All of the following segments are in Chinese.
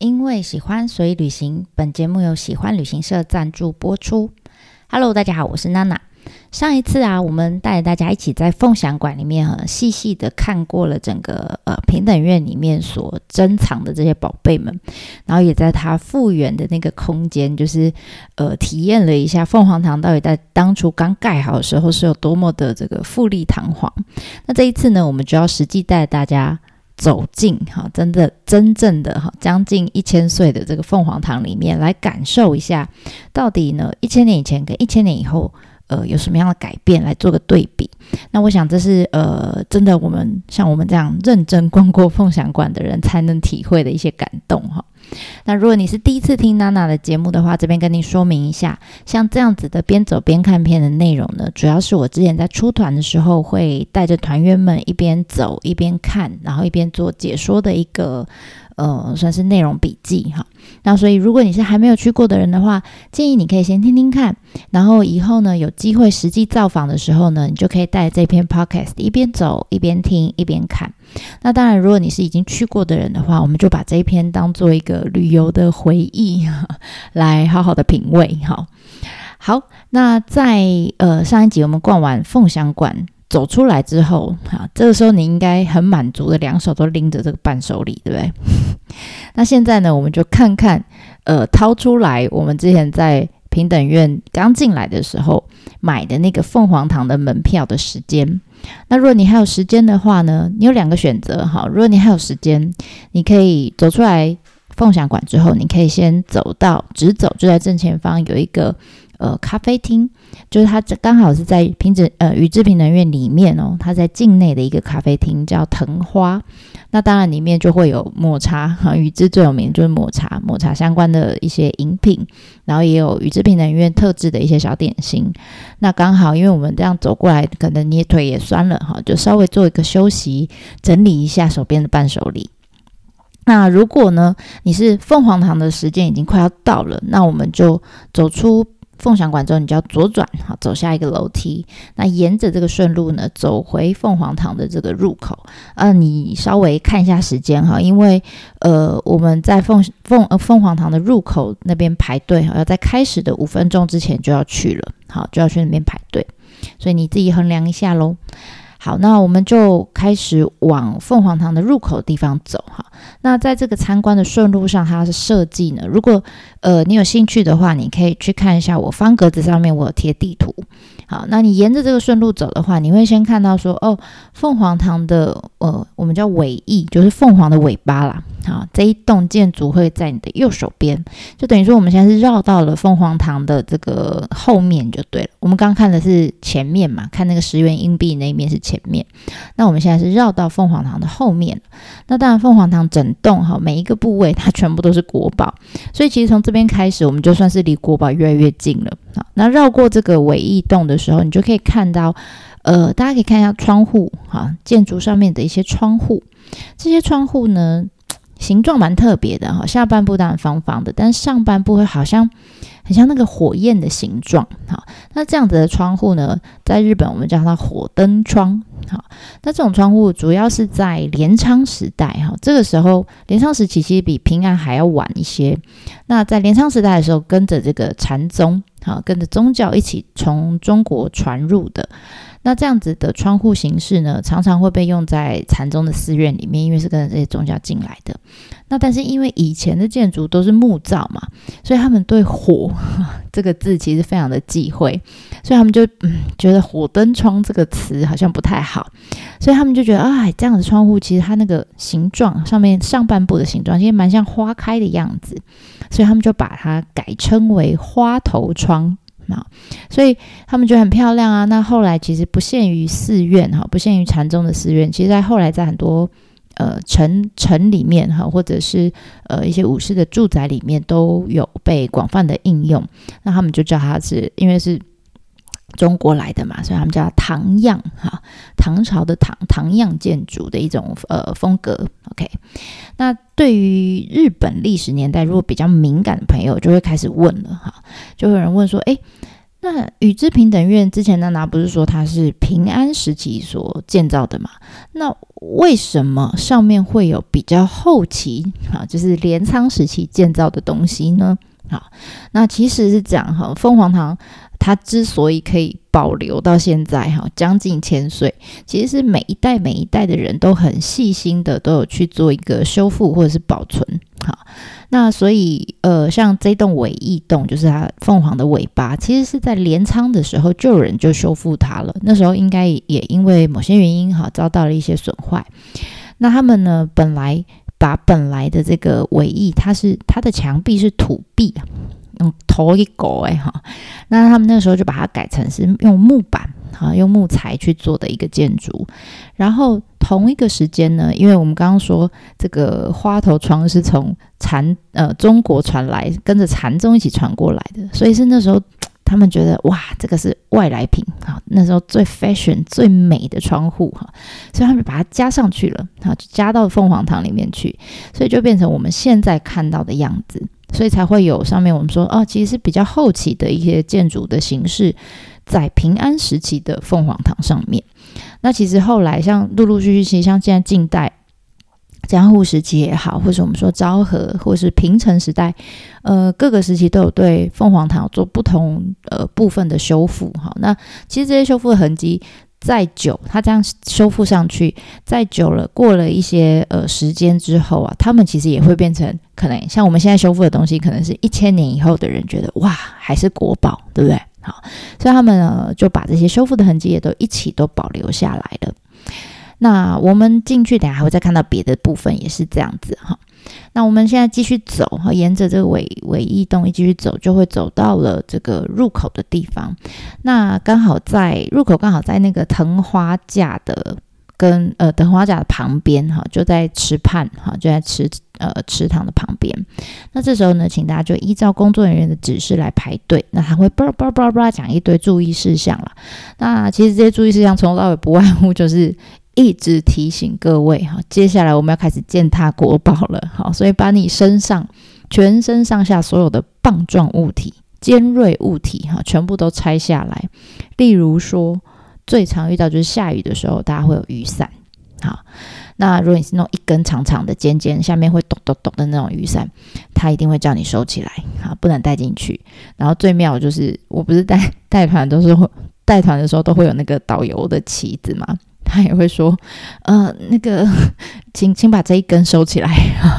因为喜欢，所以旅行。本节目由喜欢旅行社赞助播出。Hello，大家好，我是娜娜。上一次啊，我们带着大家一起在凤翔馆里面哈，细细的看过了整个呃平等院里面所珍藏的这些宝贝们，然后也在它复原的那个空间，就是呃体验了一下凤凰堂到底在当初刚盖好的时候是有多么的这个富丽堂皇。那这一次呢，我们就要实际带大家。走进哈，真的真正的哈，将近一千岁的这个凤凰堂里面来感受一下，到底呢一千年以前跟一千年以后，呃，有什么样的改变，来做个对比。那我想这是呃，真的我们像我们这样认真逛过凤翔馆的人才能体会的一些感动哈。那如果你是第一次听娜娜的节目的话，这边跟你说明一下，像这样子的边走边看片的内容呢，主要是我之前在出团的时候会带着团员们一边走一边看，然后一边做解说的一个。呃，算是内容笔记哈。那所以，如果你是还没有去过的人的话，建议你可以先听听看，然后以后呢，有机会实际造访的时候呢，你就可以带这篇 podcast 一边走一边听一边看。那当然，如果你是已经去过的人的话，我们就把这一篇当做一个旅游的回忆，来好好的品味哈。好，那在呃上一集我们逛完凤翔馆。走出来之后，哈，这个时候你应该很满足的，两手都拎着这个伴手礼，对不对？那现在呢，我们就看看，呃，掏出来我们之前在平等院刚进来的时候买的那个凤凰堂的门票的时间。那如果你还有时间的话呢，你有两个选择，哈。如果你还有时间，你可以走出来凤翔馆之后，你可以先走到直走，就在正前方有一个。呃，咖啡厅就是它这刚好是在平等呃宇治平能院里面哦，它在境内的一个咖啡厅叫藤花。那当然里面就会有抹茶哈，宇治最有名就是抹茶，抹茶相关的一些饮品，然后也有宇治平能院特制的一些小点心。那刚好因为我们这样走过来，可能你腿也酸了哈，就稍微做一个休息，整理一下手边的伴手礼。那如果呢，你是凤凰堂的时间已经快要到了，那我们就走出。凤翔馆之后，你就要左转，好，走下一个楼梯。那沿着这个顺路呢，走回凤凰堂的这个入口。嗯，你稍微看一下时间哈，因为呃，我们在凤凤呃凤凰堂的入口那边排队，要在开始的五分钟之前就要去了，好，就要去那边排队。所以你自己衡量一下喽。好，那我们就开始往凤凰堂的入口地方走哈。那在这个参观的顺路上，它是设计呢，如果呃你有兴趣的话，你可以去看一下我方格子上面我有贴地图。好，那你沿着这个顺路走的话，你会先看到说哦，凤凰堂的呃我们叫尾翼，就是凤凰的尾巴啦。好，这一栋建筑会在你的右手边，就等于说我们现在是绕到了凤凰堂的这个后面就对了。我们刚看的是前面嘛，看那个十元硬币那一面是前面，那我们现在是绕到凤凰堂的后面。那当然，凤凰堂整栋哈，每一个部位它全部都是国宝，所以其实从这边开始，我们就算是离国宝越来越近了。好，那绕过这个尾翼栋的时候，你就可以看到，呃，大家可以看一下窗户哈，建筑上面的一些窗户，这些窗户呢。形状蛮特别的哈，下半部当然方方的，但上半部会好像很像那个火焰的形状哈。那这样子的窗户呢，在日本我们叫它火灯窗哈。那这种窗户主要是在镰仓时代哈，这个时候镰仓时期其实比平安还要晚一些。那在镰仓时代的时候，跟着这个禅宗哈，跟着宗教一起从中国传入的。那这样子的窗户形式呢，常常会被用在禅宗的寺院里面，因为是跟着这些宗教进来的。那但是因为以前的建筑都是木造嘛，所以他们对火 这个字其实非常的忌讳，所以他们就嗯觉得火灯窗这个词好像不太好，所以他们就觉得啊，这样的窗户其实它那个形状上面上半部的形状其实蛮像花开的样子，所以他们就把它改称为花头窗。所以他们觉得很漂亮啊。那后来其实不限于寺院哈，不限于禅宗的寺院，其实在后来在很多呃城城里面哈，或者是呃一些武士的住宅里面都有被广泛的应用。那他们就叫它是因为是中国来的嘛，所以他们叫唐样哈，唐朝的唐唐样建筑的一种呃风格。OK，那对于日本历史年代如果比较敏感的朋友就会开始问了哈，就有人问说，诶。那宇治平等院之前娜娜不是说它是平安时期所建造的吗？那为什么上面会有比较后期啊，就是镰仓时期建造的东西呢？好，那其实是这样哈，凤凰堂它之所以可以保留到现在哈，将近千岁，其实是每一代每一代的人都很细心的都有去做一个修复或者是保存。好，那所以呃，像这栋尾翼栋，就是它凤凰的尾巴，其实是在镰仓的时候就有人就修复它了。那时候应该也因为某些原因哈，遭到了一些损坏。那他们呢，本来。把本来的这个尾翼，它是它的墙壁是土壁，用头一狗哎哈，那他们那时候就把它改成是用木板哈，用木材去做的一个建筑。然后同一个时间呢，因为我们刚刚说这个花头窗是从禅呃中国传来，跟着禅宗一起传过来的，所以是那时候。他们觉得哇，这个是外来品哈，那时候最 fashion 最美的窗户哈，所以他们把它加上去了哈，就加到凤凰堂里面去，所以就变成我们现在看到的样子，所以才会有上面我们说哦，其实是比较后期的一些建筑的形式，在平安时期的凤凰堂上面。那其实后来像陆陆续续，其实像现在近代。江户时期也好，或者我们说昭和，或是平成时代，呃，各个时期都有对凤凰堂做不同呃部分的修复。哈，那其实这些修复的痕迹再久，它这样修复上去，再久了，过了一些呃时间之后啊，他们其实也会变成可能像我们现在修复的东西，可能是一千年以后的人觉得哇，还是国宝，对不对？好，所以他们呢就把这些修复的痕迹也都一起都保留下来了。那我们进去，等下还会再看到别的部分，也是这样子哈。那我们现在继续走哈，沿着这个尾尾翼洞一继续走，就会走到了这个入口的地方。那刚好在入口，刚好在那个藤花架的跟呃藤花架的旁边哈，就在池畔哈，就在池呃池塘的旁边。那这时候呢，请大家就依照工作人员的指示来排队。那他会叭叭叭叭讲一堆注意事项了。那其实这些注意事项从头到尾不外乎就是。一直提醒各位哈，接下来我们要开始践踏国宝了，好，所以把你身上全身上下所有的棒状物体、尖锐物体哈，全部都拆下来。例如说，最常遇到就是下雨的时候，大家会有雨伞，好，那如果你是那种一根长长的、尖尖，下面会咚咚咚的那种雨伞，它一定会叫你收起来，好，不能带进去。然后最妙就是，我不是带 带团都是会带团的时候都会有那个导游的旗子嘛。他也会说，呃，那个，请请把这一根收起来，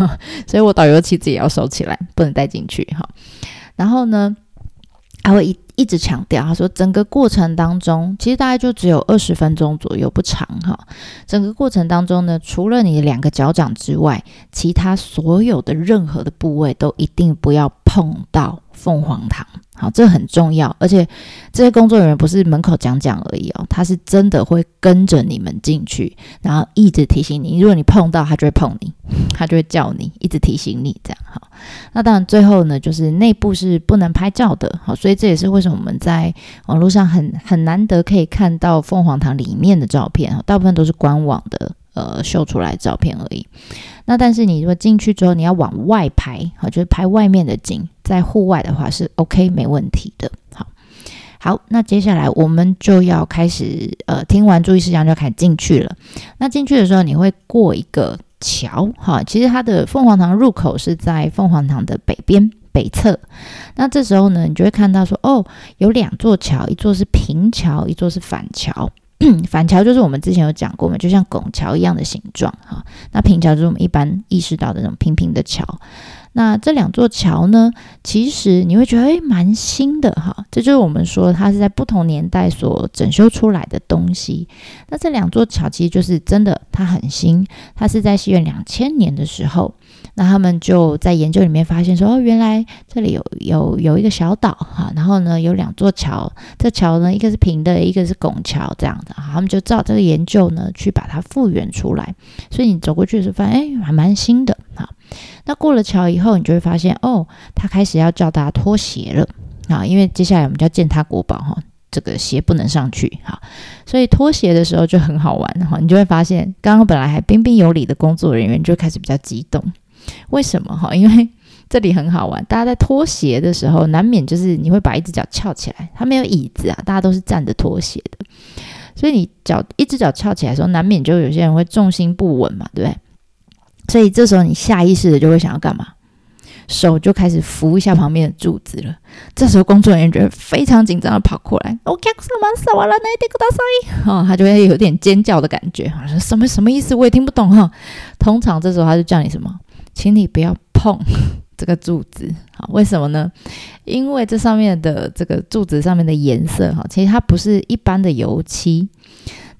所以我导游旗子也要收起来，不能带进去哈。然后呢，他会一一直强调，他说整个过程当中，其实大概就只有二十分钟左右，不长哈。整个过程当中呢，除了你的两个脚掌之外，其他所有的任何的部位都一定不要碰到凤凰堂。好，这很重要，而且这些工作人员不是门口讲讲而已哦，他是真的会跟着你们进去，然后一直提醒你。如果你碰到他，就会碰你，他就会叫你，一直提醒你这样。好，那当然最后呢，就是内部是不能拍照的。好，所以这也是为什么我们在网络上很很难得可以看到凤凰堂里面的照片，大部分都是官网的呃秀出来照片而已。那但是你如果进去之后，你要往外拍，好，就是拍外面的景。在户外的话是 OK 没问题的。好，好，那接下来我们就要开始，呃，听完注意事项就开始进去了。那进去的时候，你会过一个桥，哈，其实它的凤凰堂入口是在凤凰堂的北边北侧。那这时候呢，你就会看到说，哦，有两座桥，一座是平桥，一座是反桥。反桥就是我们之前有讲过嘛，就像拱桥一样的形状，哈。那平桥就是我们一般意识到的那种平平的桥。那这两座桥呢，其实你会觉得诶蛮新的哈，这就是我们说它是在不同年代所整修出来的东西。那这两座桥其实就是真的，它很新，它是在西元两千年的时候。那他们就在研究里面发现说，哦，原来这里有有有一个小岛哈，然后呢有两座桥，这桥呢一个是平的，一个是拱桥这样的，他们就照这个研究呢去把它复原出来，所以你走过去的时候发现，哎，还蛮新的哈。那过了桥以后，你就会发现，哦，他开始要叫大家脱鞋了啊，因为接下来我们就要践踏国宝哈，这个鞋不能上去哈，所以脱鞋的时候就很好玩哈，你就会发现，刚刚本来还彬彬有礼的工作人员就开始比较激动。为什么哈？因为这里很好玩，大家在脱鞋的时候，难免就是你会把一只脚翘起来，它没有椅子啊，大家都是站着脱鞋的，所以你脚一只脚翘起来的时候，难免就有些人会重心不稳嘛，对不对？所以这时候你下意识的就会想要干嘛？手就开始扶一下旁边的柱子了。这时候工作人员觉得非常紧张的跑过来，我干什么？什么了？那一点大声音，他就会有点尖叫的感觉，好像什么什么意思？我也听不懂哈。通常这时候他就叫你什么？请你不要碰 这个柱子，好，为什么呢？因为这上面的这个柱子上面的颜色哈，其实它不是一般的油漆。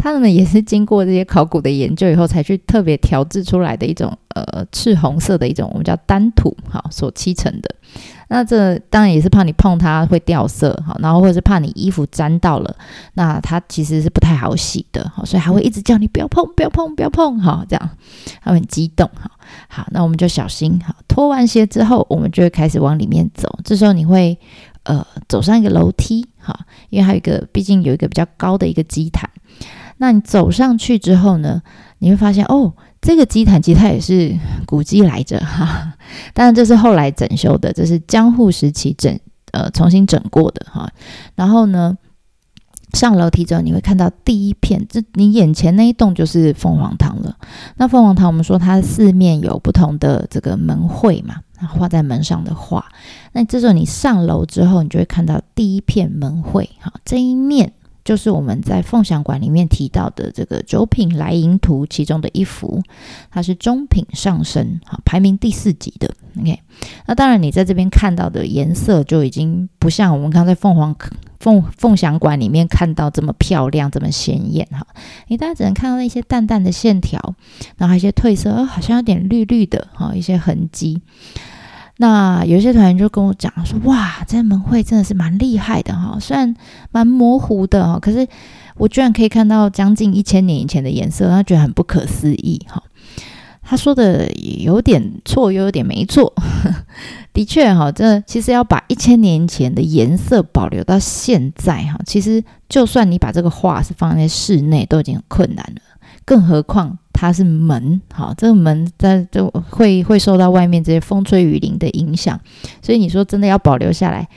他们也是经过这些考古的研究以后，才去特别调制出来的一种呃赤红色的一种我们叫丹土哈所漆成的。那这当然也是怕你碰它会掉色哈，然后或者是怕你衣服沾到了，那它其实是不太好洗的哈，所以还会一直叫你不要碰，不要碰，不要碰哈，这样他们很激动哈。好，那我们就小心哈。脱完鞋之后，我们就会开始往里面走。这时候你会呃走上一个楼梯哈，因为还有一个毕竟有一个比较高的一个基坛。那你走上去之后呢，你会发现哦，这个基坛其实它也是古迹来着哈，当然这是后来整修的，这是江户时期整呃重新整过的哈。然后呢，上楼梯之后你会看到第一片，这你眼前那一栋就是凤凰堂了。那凤凰堂我们说它四面有不同的这个门绘嘛，画在门上的画。那这时候你上楼之后，你就会看到第一片门绘哈，这一面。就是我们在凤翔馆里面提到的这个九品来迎图其中的一幅，它是中品上身，好，排名第四级的。OK，那当然你在这边看到的颜色就已经不像我们刚才凤凰凤凤翔馆里面看到这么漂亮、这么鲜艳哈。你大家只能看到一些淡淡的线条，然后还有一些褪色，哦，好像有点绿绿的哈，一些痕迹。那有些团员就跟我讲说：“哇，这门会真的是蛮厉害的哈，虽然蛮模糊的哈，可是我居然可以看到将近一千年以前的颜色，他觉得很不可思议哈。”他说的有点错，又有点没错。的确哈，这其实要把一千年前的颜色保留到现在哈，其实就算你把这个画是放在室内，都已经很困难了，更何况。它是门，好，这个门在就会会受到外面这些风吹雨淋的影响，所以你说真的要保留下来。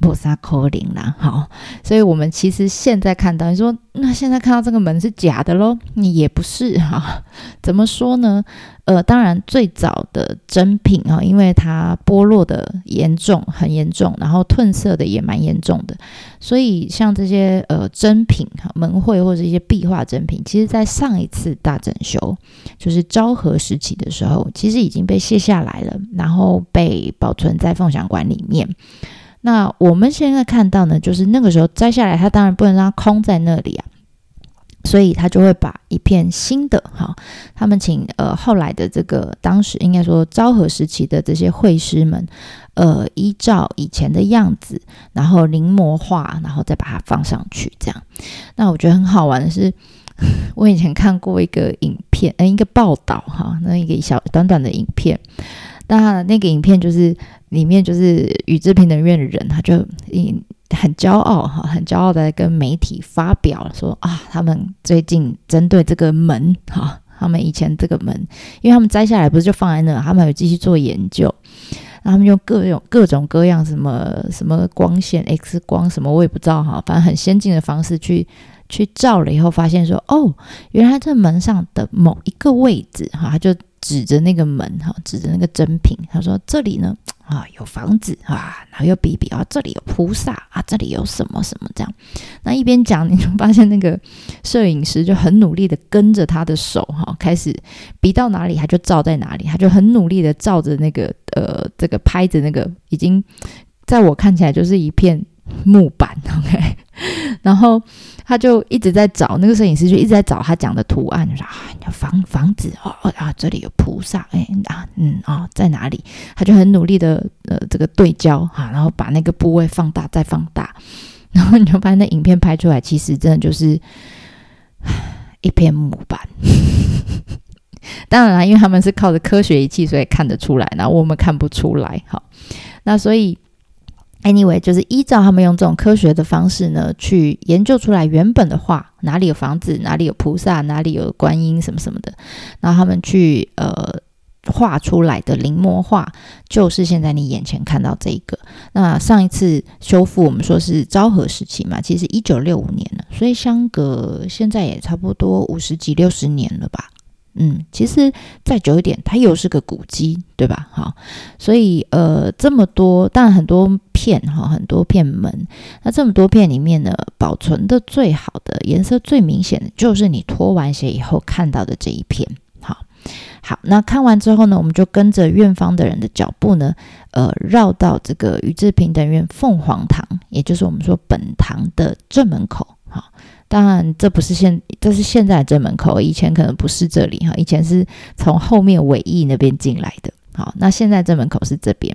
不杀可灵啦，好，所以我们其实现在看到，你说那现在看到这个门是假的喽？你也不是哈，怎么说呢？呃，当然最早的真品啊，因为它剥落的严重，很严重，然后褪色的也蛮严重的，所以像这些呃真品哈门会或者一些壁画真品，其实在上一次大整修，就是昭和时期的时候，其实已经被卸下来了，然后被保存在凤翔馆里面。那我们现在看到呢，就是那个时候摘下来，它当然不能让它空在那里啊，所以他就会把一片新的哈，他们请呃后来的这个当时应该说昭和时期的这些绘师们，呃依照以前的样子，然后临摹画，然后再把它放上去，这样。那我觉得很好玩的是，我以前看过一个影片，呃一个报道哈，那一个小短短的影片，那那个影片就是。里面就是宇治平等院的人，他就嗯很骄傲哈，很骄傲的跟媒体发表说啊，他们最近针对这个门哈，他们以前这个门，因为他们摘下来不是就放在那，他们有继续做研究，然后他们用各种各种各样什么什么光线 X 光什么我也不知道哈，反正很先进的方式去去照了以后，发现说哦，原来这门上的某一个位置哈，他就指着那个门哈，指着那个真品，他说这里呢。啊，有房子啊，然后又比比啊，这里有菩萨啊，这里有什么什么这样。那一边讲，你就发现那个摄影师就很努力的跟着他的手哈，开始比到哪里他就照在哪里，他就很努力的照着那个呃这个拍着那个，已经在我看起来就是一片木板，OK，然后。他就一直在找那个摄影师，就一直在找他讲的图案，就说啊，房房子哦啊，这里有菩萨，哎啊嗯啊、哦，在哪里？他就很努力的呃这个对焦哈，然后把那个部位放大再放大，然后你就发现那影片拍出来，其实真的就是一片木板。当然了，因为他们是靠着科学仪器，所以看得出来，然后我们看不出来哈。那所以。Anyway，就是依照他们用这种科学的方式呢，去研究出来原本的画，哪里有房子，哪里有菩萨，哪里有观音什么什么的，然后他们去呃画出来的临摹画，就是现在你眼前看到这一个。那上一次修复，我们说是昭和时期嘛，其实一九六五年了，所以相隔现在也差不多五十几、六十年了吧。嗯，其实再久一点，它又是个古迹，对吧？好，所以呃，这么多，但很多片哈，很多片门，那这么多片里面呢，保存的最好的、颜色最明显的，就是你脱完鞋以后看到的这一片。好，好，那看完之后呢，我们就跟着院方的人的脚步呢，呃，绕到这个宇治平等院凤凰堂，也就是我们说本堂的正门口。好。当然，这不是现，这是现在的正门口，以前可能不是这里哈，以前是从后面尾翼那边进来的。好，那现在正门口是这边。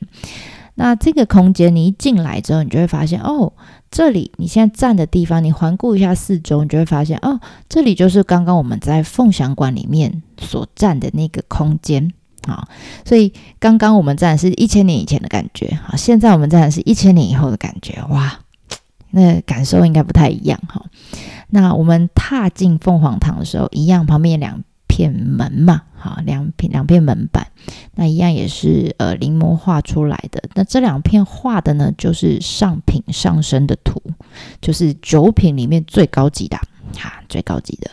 那这个空间，你一进来之后，你就会发现，哦，这里你现在站的地方，你环顾一下四周，你就会发现，哦，这里就是刚刚我们在凤翔馆里面所站的那个空间。好，所以刚刚我们站的是一千年以前的感觉，好，现在我们站的是一千年以后的感觉，哇，那感受应该不太一样哈。那我们踏进凤凰堂的时候，一样旁边两片门嘛，好，两片两片门板，那一样也是呃临摹画出来的。那这两片画的呢，就是上品上身的图，就是九品里面最高级的，哈，最高级的。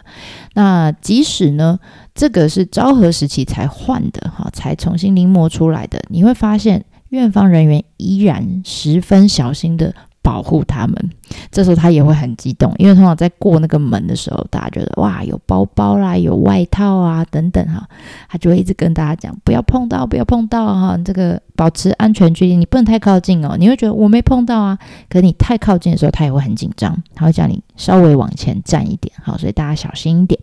那即使呢，这个是昭和时期才换的，哈，才重新临摹出来的，你会发现院方人员依然十分小心的。保护他们，这时候他也会很激动，因为通常在过那个门的时候，大家觉得哇，有包包啦，有外套啊等等哈，他就会一直跟大家讲，不要碰到，不要碰到哈，这个保持安全距离，你不能太靠近哦。你会觉得我没碰到啊，可是你太靠近的时候，他也会很紧张，他会叫你稍微往前站一点，好，所以大家小心一点。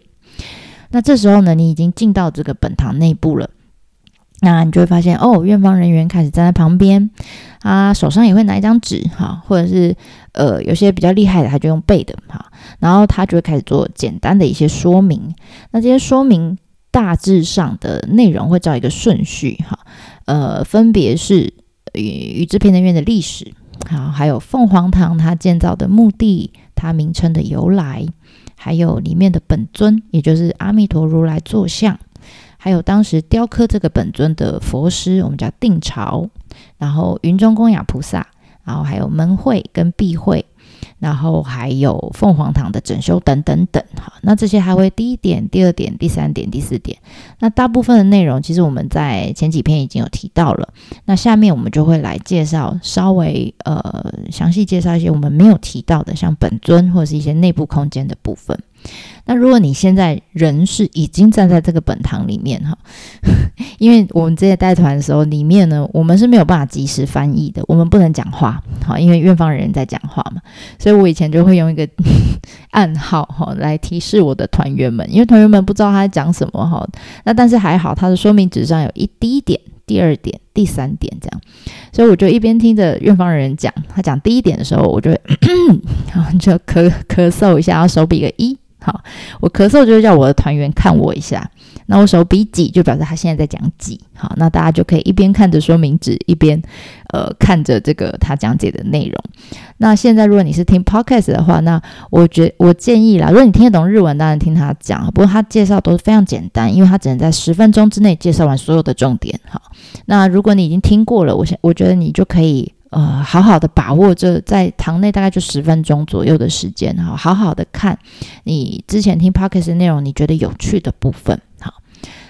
那这时候呢，你已经进到这个本堂内部了。那你就会发现，哦，院方人员开始站在旁边，他手上也会拿一张纸，哈，或者是呃，有些比较厉害的，他就用背的，哈，然后他就会开始做简单的一些说明。那这些说明大致上的内容会照一个顺序，哈，呃，分别是宇治平等院的历史，好，还有凤凰堂它建造的目的，它名称的由来，还有里面的本尊，也就是阿弥陀如来坐像。还有当时雕刻这个本尊的佛师，我们叫定朝，然后云中供养菩萨，然后还有门会跟壁会，然后还有凤凰堂的整修等等等。好，那这些还会第一点、第二点、第三点、第四点。那大部分的内容其实我们在前几篇已经有提到了。那下面我们就会来介绍，稍微呃详细介绍一些我们没有提到的，像本尊或者是一些内部空间的部分。那如果你现在人是已经站在这个本堂里面哈，因为我们这些带团的时候，里面呢，我们是没有办法及时翻译的，我们不能讲话，好，因为院方人在讲话嘛，所以我以前就会用一个 暗号哈来提示我的团员们，因为团员们不知道他在讲什么哈，那但是还好，他的说明纸上有一第一点、第二点、第三点这样，所以我就一边听着院方人讲，他讲第一点的时候，我就会然后就咳咳嗽一下，然后手比个一。好，我咳嗽就会叫我的团员看我一下，那我手比几就表示他现在在讲几。好，那大家就可以一边看着说明纸，一边呃看着这个他讲解的内容。那现在如果你是听 podcast 的话，那我觉我建议啦，如果你听得懂日文，当然听他讲。不过他介绍都是非常简单，因为他只能在十分钟之内介绍完所有的重点。好，那如果你已经听过了，我想我觉得你就可以。呃，好好的把握这在堂内大概就十分钟左右的时间，哈，好好的看你之前听 Podcast 的内容，你觉得有趣的部分，好，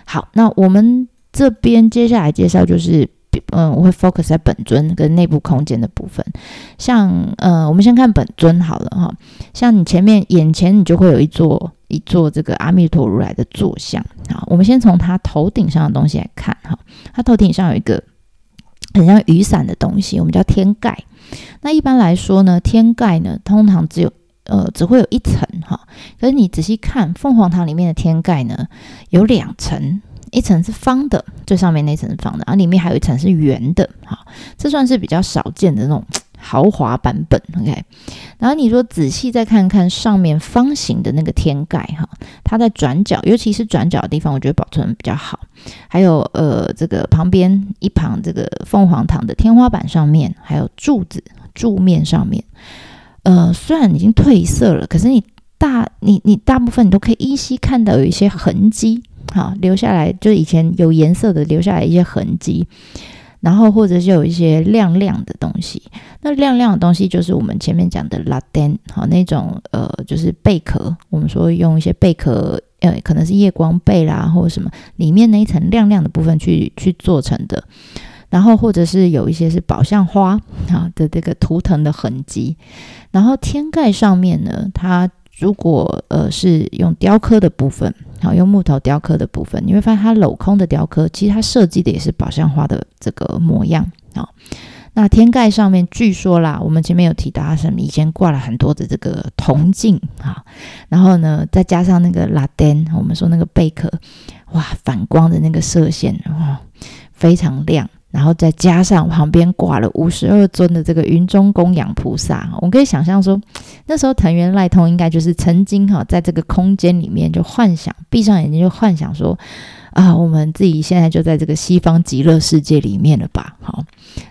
好，那我们这边接下来介绍就是，嗯，我会 focus 在本尊跟内部空间的部分，像，呃，我们先看本尊好了，哈，像你前面眼前你就会有一座一座这个阿弥陀如来的坐像，好，我们先从他头顶上的东西来看，哈，他头顶上有一个。很像雨伞的东西，我们叫天盖。那一般来说呢，天盖呢通常只有呃只会有一层哈。可是你仔细看凤凰堂里面的天盖呢，有两层，一层是方的，最上面那层是方的，然后里面还有一层是圆的哈。这算是比较少见的那种。豪华版本，OK。然后你说仔细再看看上面方形的那个天盖哈，它在转角，尤其是转角的地方，我觉得保存比较好。还有呃，这个旁边一旁这个凤凰堂的天花板上面，还有柱子柱面上面，呃，虽然已经褪色了，可是你大你你大部分你都可以依稀看到有一些痕迹。哈，留下来就是以前有颜色的留下来一些痕迹。然后或者是有一些亮亮的东西，那亮亮的东西就是我们前面讲的拉丹，好那种呃，就是贝壳。我们说用一些贝壳，呃，可能是夜光贝啦，或者什么里面那一层亮亮的部分去去做成的。然后或者是有一些是宝相花啊的这个图腾的痕迹。然后天盖上面呢，它如果呃是用雕刻的部分。好，用木头雕刻的部分，你会发现它镂空的雕刻，其实它设计的也是宝相花的这个模样。啊，那天盖上面据说啦，我们前面有提到，什么以前挂了很多的这个铜镜啊，然后呢，再加上那个拉丹，我们说那个贝壳，哇，反光的那个射线，哇，非常亮。然后再加上旁边挂了五十二尊的这个云中供养菩萨，我们可以想象说，那时候藤原赖通应该就是曾经哈，在这个空间里面就幻想，闭上眼睛就幻想说，啊，我们自己现在就在这个西方极乐世界里面了吧？好，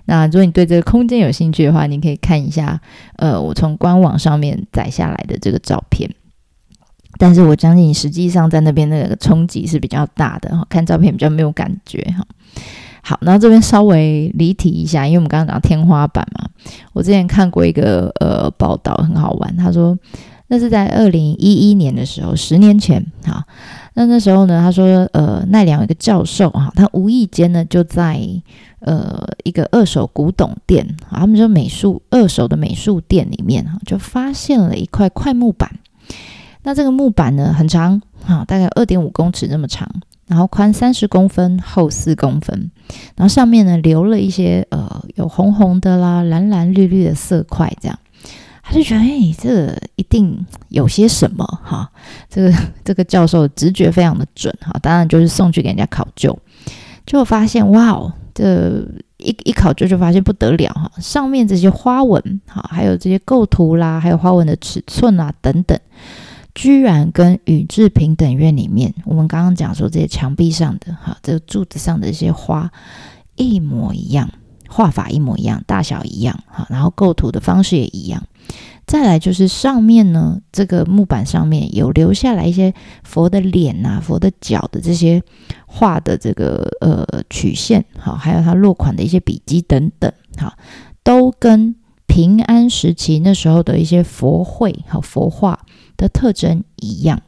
那如果你对这个空间有兴趣的话，你可以看一下，呃，我从官网上面载下来的这个照片。但是我相信，实际上在那边那个冲击是比较大的，看照片比较没有感觉哈。好，那这边稍微离题一下，因为我们刚刚讲天花板嘛，我之前看过一个呃报道，很好玩。他说那是在二零一一年的时候，十年前哈。那那时候呢，他说呃奈良有一个教授哈，他无意间呢就在呃一个二手古董店，他们说美术二手的美术店里面哈，就发现了一块块木板。那这个木板呢很长哈，大概二点五公尺这么长。然后宽三十公分，厚四公分，然后上面呢留了一些呃有红红的啦、蓝蓝绿绿的色块，这样他就觉得哎，这一定有些什么哈。这个这个教授直觉非常的准哈，当然就是送去给人家考究，结果发现哇哦，这一一考究就发现不得了哈，上面这些花纹哈，还有这些构图啦，还有花纹的尺寸啊等等。居然跟宇治平等院里面，我们刚刚讲说这些墙壁上的哈，这个柱子上的一些花一模一样，画法一模一样，大小一样哈，然后构图的方式也一样。再来就是上面呢，这个木板上面有留下来一些佛的脸啊、佛的脚的这些画的这个呃曲线，好，还有它落款的一些笔记等等，好，都跟平安时期那时候的一些佛绘和佛画。的特征一样，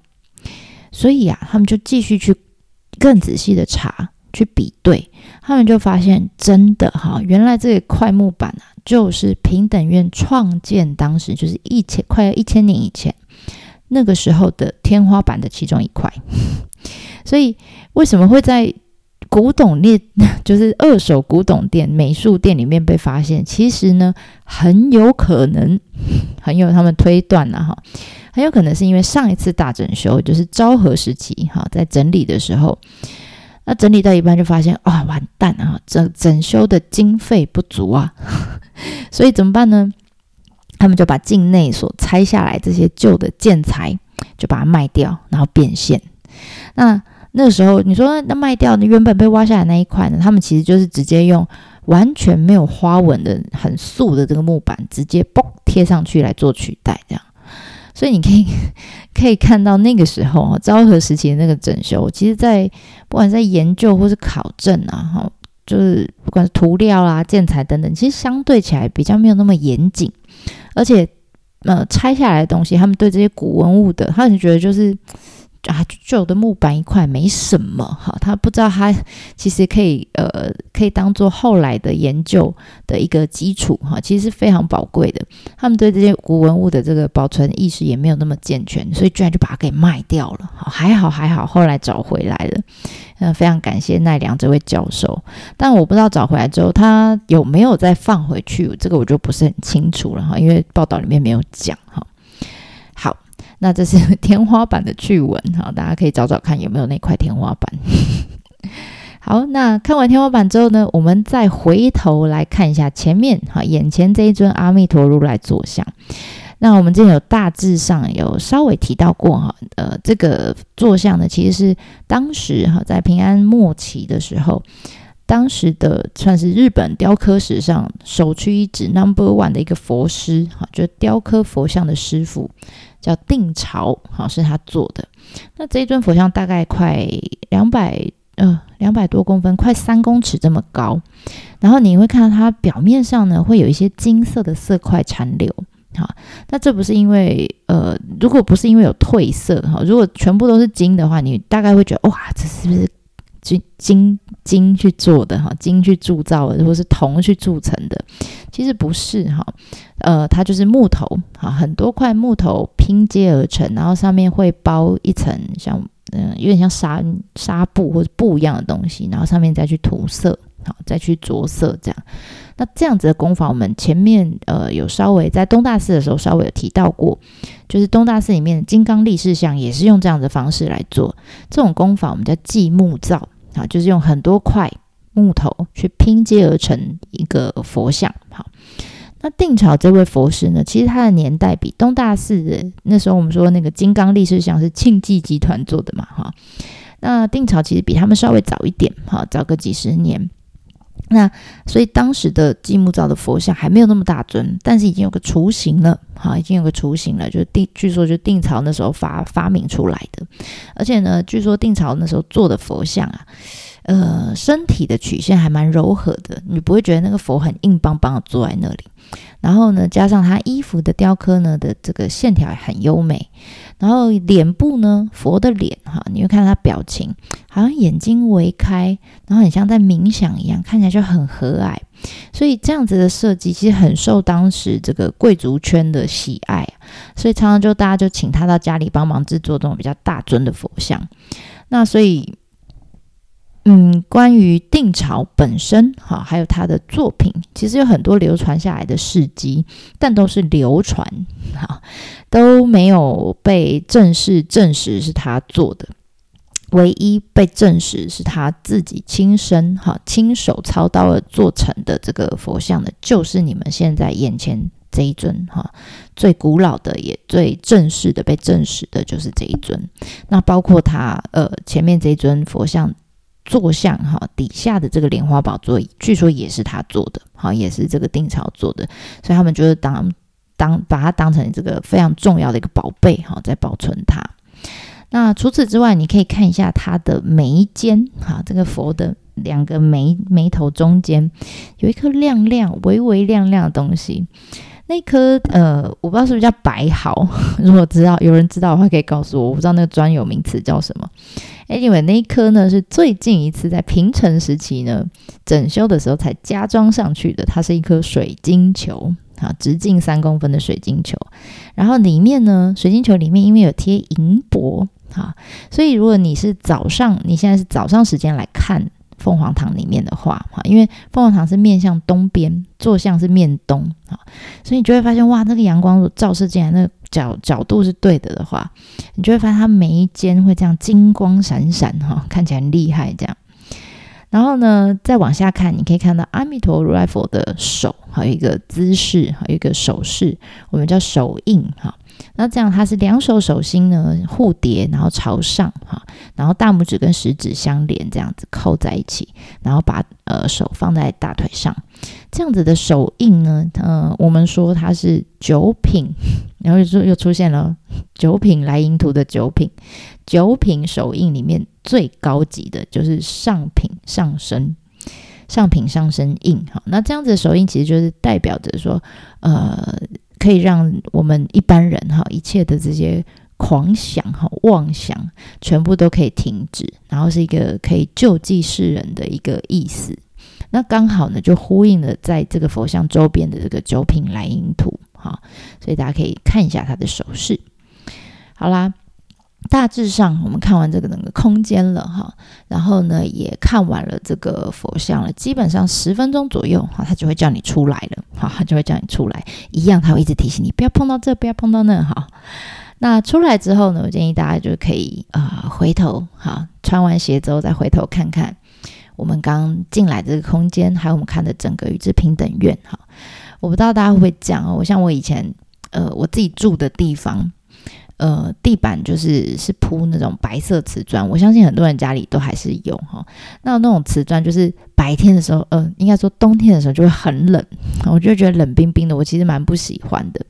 所以啊，他们就继续去更仔细的查，去比对，他们就发现真的哈，原来这个桧木板啊，就是平等院创建当时就是一千快要一千年以前那个时候的天花板的其中一块。所以为什么会在古董店，就是二手古董店、美术店里面被发现？其实呢，很有可能，很有他们推断了哈。很有可能是因为上一次大整修，就是昭和时期，哈，在整理的时候，那整理到一半就发现，啊、哦，完蛋啊，整整修的经费不足啊，所以怎么办呢？他们就把境内所拆下来这些旧的建材，就把它卖掉，然后变现。那那时候，你说那卖掉，原本被挖下来那一块呢？他们其实就是直接用完全没有花纹的、很素的这个木板，直接嘣贴上去来做取代，这样。所以你可以 可以看到那个时候昭和时期的那个整修，其实，在不管在研究或是考证啊，哈，就是不管是涂料啊、建材等等，其实相对起来比较没有那么严谨，而且呃，拆下来的东西，他们对这些古文物的，他们觉得就是。啊，旧的木板一块没什么哈，他不知道他其实可以呃，可以当做后来的研究的一个基础哈，其实是非常宝贵的。他们对这些古文物的这个保存意识也没有那么健全，所以居然就把它给卖掉了。好还好还好，后来找回来了，嗯，非常感谢奈良这位教授。但我不知道找回来之后他有没有再放回去，这个我就不是很清楚了哈，因为报道里面没有讲哈。那这是 天花板的趣闻哈，大家可以找找看有没有那块天花板。好，那看完天花板之后呢，我们再回头来看一下前面哈，眼前这一尊阿弥陀如来坐像。那我们之前有大致上有稍微提到过哈，呃，这个坐像呢，其实是当时哈在平安末期的时候，当时的算是日本雕刻史上首屈一指 number one 的一个佛师哈，就是雕刻佛像的师傅。叫定朝，哈，是他做的。那这一尊佛像大概快两百呃两百多公分，快三公尺这么高。然后你会看到它表面上呢，会有一些金色的色块残留。好，那这不是因为呃，如果不是因为有褪色哈，如果全部都是金的话，你大概会觉得哇，这是不是金金金去做的哈？金去铸造的，或是铜去铸成的？其实不是哈，呃，它就是木头哈，很多块木头拼接而成，然后上面会包一层像嗯、有点像纱纱布或者布一样的东西，然后上面再去涂色，好，再去着色这样。那这样子的工法，我们前面呃有稍微在东大寺的时候稍微有提到过，就是东大寺里面的金刚力士像也是用这样的方式来做这种工法，我们叫祭木造啊，就是用很多块木头去拼接而成一个佛像。好，那定朝这位佛师呢，其实他的年代比东大寺的那时候我们说那个金刚力士像是庆记集团做的嘛，哈，那定朝其实比他们稍微早一点，哈，早个几十年。那所以当时的积木造的佛像还没有那么大尊，但是已经有个雏形了，哈，已经有个雏形了，就是定，据说就定朝那时候发发明出来的，而且呢，据说定朝那时候做的佛像啊，呃，身体的曲线还蛮柔和的，你不会觉得那个佛很硬邦邦的坐在那里。然后呢，加上他衣服的雕刻呢的这个线条很优美。然后脸部呢，佛的脸哈，你会看到他表情，好像眼睛微开，然后很像在冥想一样，看起来就很和蔼。所以这样子的设计其实很受当时这个贵族圈的喜爱，所以常常就大家就请他到家里帮忙制作这种比较大尊的佛像。那所以。嗯，关于定朝本身哈，还有他的作品，其实有很多流传下来的事迹，但都是流传哈，都没有被正式证实是他做的。唯一被证实是他自己亲身哈亲手操刀而做成的这个佛像的，就是你们现在眼前这一尊哈，最古老的也最正式的被证实的就是这一尊。那包括他呃前面这一尊佛像。坐像哈底下的这个莲花宝座，据说也是他做的，哈，也是这个定朝做的，所以他们就是当当把它当成这个非常重要的一个宝贝哈，在保存它。那除此之外，你可以看一下它的眉间哈，这个佛的两个眉眉头中间有一颗亮亮、微微亮亮的东西。那颗呃，我不知道是不是叫白毫，如果知道有人知道的话，可以告诉我。我不知道那个专有名词叫什么。Anyway，那一颗呢是最近一次在平成时期呢整修的时候才加装上去的，它是一颗水晶球啊，直径三公分的水晶球。然后里面呢，水晶球里面因为有贴银箔啊，所以如果你是早上，你现在是早上时间来看。凤凰堂里面的画，哈，因为凤凰堂是面向东边，坐向是面东，哈，所以你就会发现，哇，那个阳光照射进来，那个角角度是对的的话，你就会发现它每一间会这样金光闪闪，哈，看起来很厉害这样。然后呢，再往下看，你可以看到阿弥陀如来佛的手，还有一个姿势，还有一个手势，我们叫手印，哈。那这样，它是两手手心呢互叠，然后朝上哈，然后大拇指跟食指相连，这样子扣在一起，然后把呃手放在大腿上，这样子的手印呢，呃，我们说它是九品，然后又说又出现了九品来迎图的九品，九品手印里面最高级的就是上品上身，上品上身印哈。那这样子的手印其实就是代表着说，呃。可以让我们一般人哈，一切的这些狂想哈、妄想，全部都可以停止，然后是一个可以救济世人的一个意思。那刚好呢，就呼应了在这个佛像周边的这个九品来迎图哈，所以大家可以看一下他的手势。好啦。大致上，我们看完这个整个空间了哈，然后呢，也看完了这个佛像了，基本上十分钟左右哈，他就会叫你出来了，哈，他就会叫你出来，一样他会一直提醒你不要碰到这，不要碰到那，哈。那出来之后呢，我建议大家就可以啊、回头哈，穿完鞋之后再回头看看我们刚进来这个空间，还有我们看的整个宇治平等院哈。我不知道大家会不会讲哦，我像我以前呃，我自己住的地方。呃，地板就是是铺那种白色瓷砖，我相信很多人家里都还是有哈。那那种瓷砖就是白天的时候，呃，应该说冬天的时候就会很冷，我就觉得冷冰冰的，我其实蛮不喜欢的。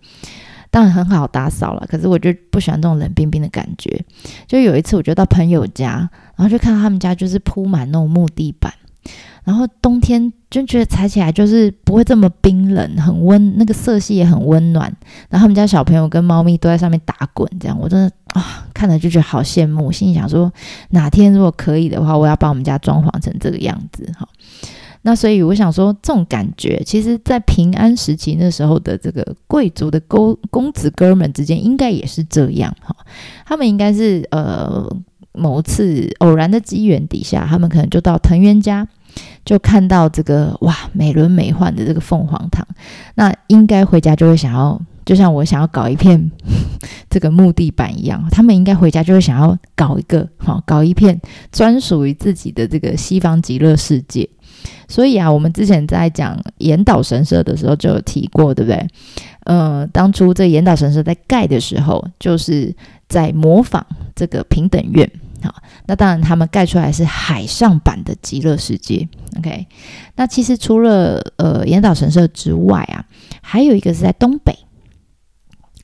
当然很好打扫了，可是我就不喜欢这种冷冰冰的感觉。就有一次，我就到朋友家，然后就看到他们家就是铺满那种木地板。然后冬天就觉得踩起来就是不会这么冰冷，很温，那个色系也很温暖。然后他们家小朋友跟猫咪都在上面打滚，这样我真的啊，看了就觉得好羡慕。心里想说，哪天如果可以的话，我要把我们家装潢成这个样子哈。那所以我想说，这种感觉，其实在平安时期那时候的这个贵族的公公子哥们之间，应该也是这样哈。他们应该是呃某次偶然的机缘底下，他们可能就到藤原家。就看到这个哇，美轮美奂的这个凤凰堂，那应该回家就会想要，就像我想要搞一片 这个木地板一样，他们应该回家就会想要搞一个，好，搞一片专属于自己的这个西方极乐世界。所以啊，我们之前在讲岩岛神社的时候就有提过，对不对？呃，当初这岩岛神社在盖的时候，就是在模仿这个平等院。好，那当然，他们盖出来是海上版的极乐世界。OK，那其实除了呃岩岛神社之外啊，还有一个是在东北，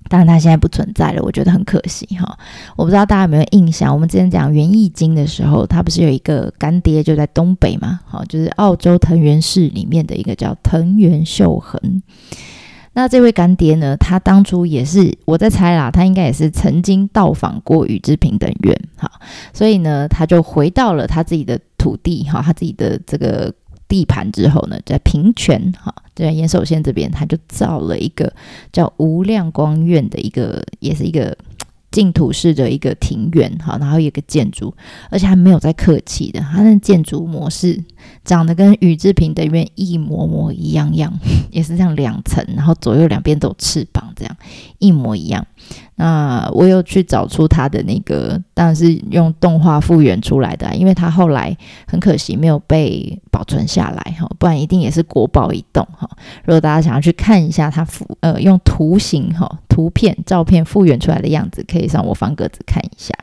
当然它现在不存在了，我觉得很可惜哈。我不知道大家有没有印象，我们之前讲园艺经的时候，它不是有一个干爹就在东北嘛？好，就是澳洲藤原氏里面的一个叫藤原秀恒。那这位干爹呢？他当初也是我在猜啦，他应该也是曾经到访过宇治平等院，哈，所以呢，他就回到了他自己的土地，哈，他自己的这个地盘之后呢，在平泉，哈，在岩手县这边，他就造了一个叫无量光院的一个，也是一个。净土式的一个庭园，哈，然后有一个建筑，而且还没有在客气的，它那建筑模式长得跟宇治平的院一模模一样样，也是这样两层，然后左右两边都有翅膀，这样一模一样。那我有去找出他的那个，当然是用动画复原出来的，因为他后来很可惜没有被保存下来哈，不然一定也是国宝一栋哈。如果大家想要去看一下他复呃用图形哈图片照片复原出来的样子，可以上我方格子看一下。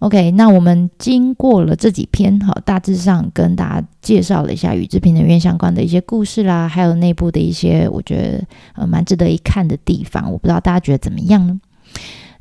，OK，那我们经过了这几篇哈，大致上跟大家介绍了一下与治平能院相关的一些故事啦，还有内部的一些我觉得呃蛮值得一看的地方。我不知道大家觉得怎么样呢？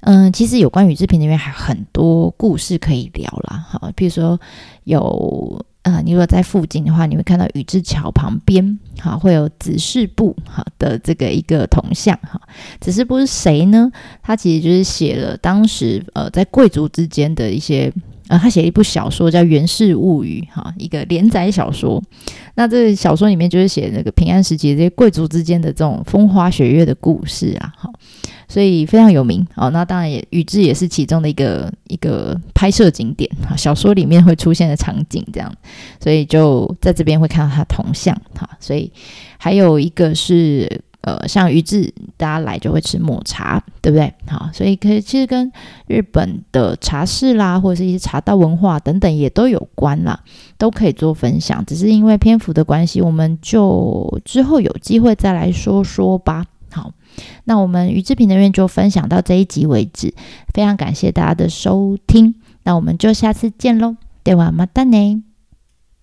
嗯、其实有关宇治平等院还很多故事可以聊啦，哈，比如说有。啊、呃，你如果在附近的话，你会看到宇治桥旁边，哈，会有紫式部哈的这个一个铜像，哈，紫式部是谁呢？他其实就是写了当时呃在贵族之间的一些，呃，他写了一部小说叫《源氏物语》，哈，一个连载小说。那这小说里面就是写那个平安时期这些贵族之间的这种风花雪月的故事啊，哈。所以非常有名哦，那当然也宇治也是其中的一个一个拍摄景点哈，小说里面会出现的场景这样，所以就在这边会看到他铜像哈，所以还有一个是呃，像宇治大家来就会吃抹茶，对不对？好，所以可以其实跟日本的茶室啦，或者是一些茶道文化等等也都有关啦，都可以做分享。只是因为篇幅的关系，我们就之后有机会再来说说吧。好。那我们宇治平等院就分享到这一集为止，非常感谢大家的收听，那我们就下次见喽，ではまたね。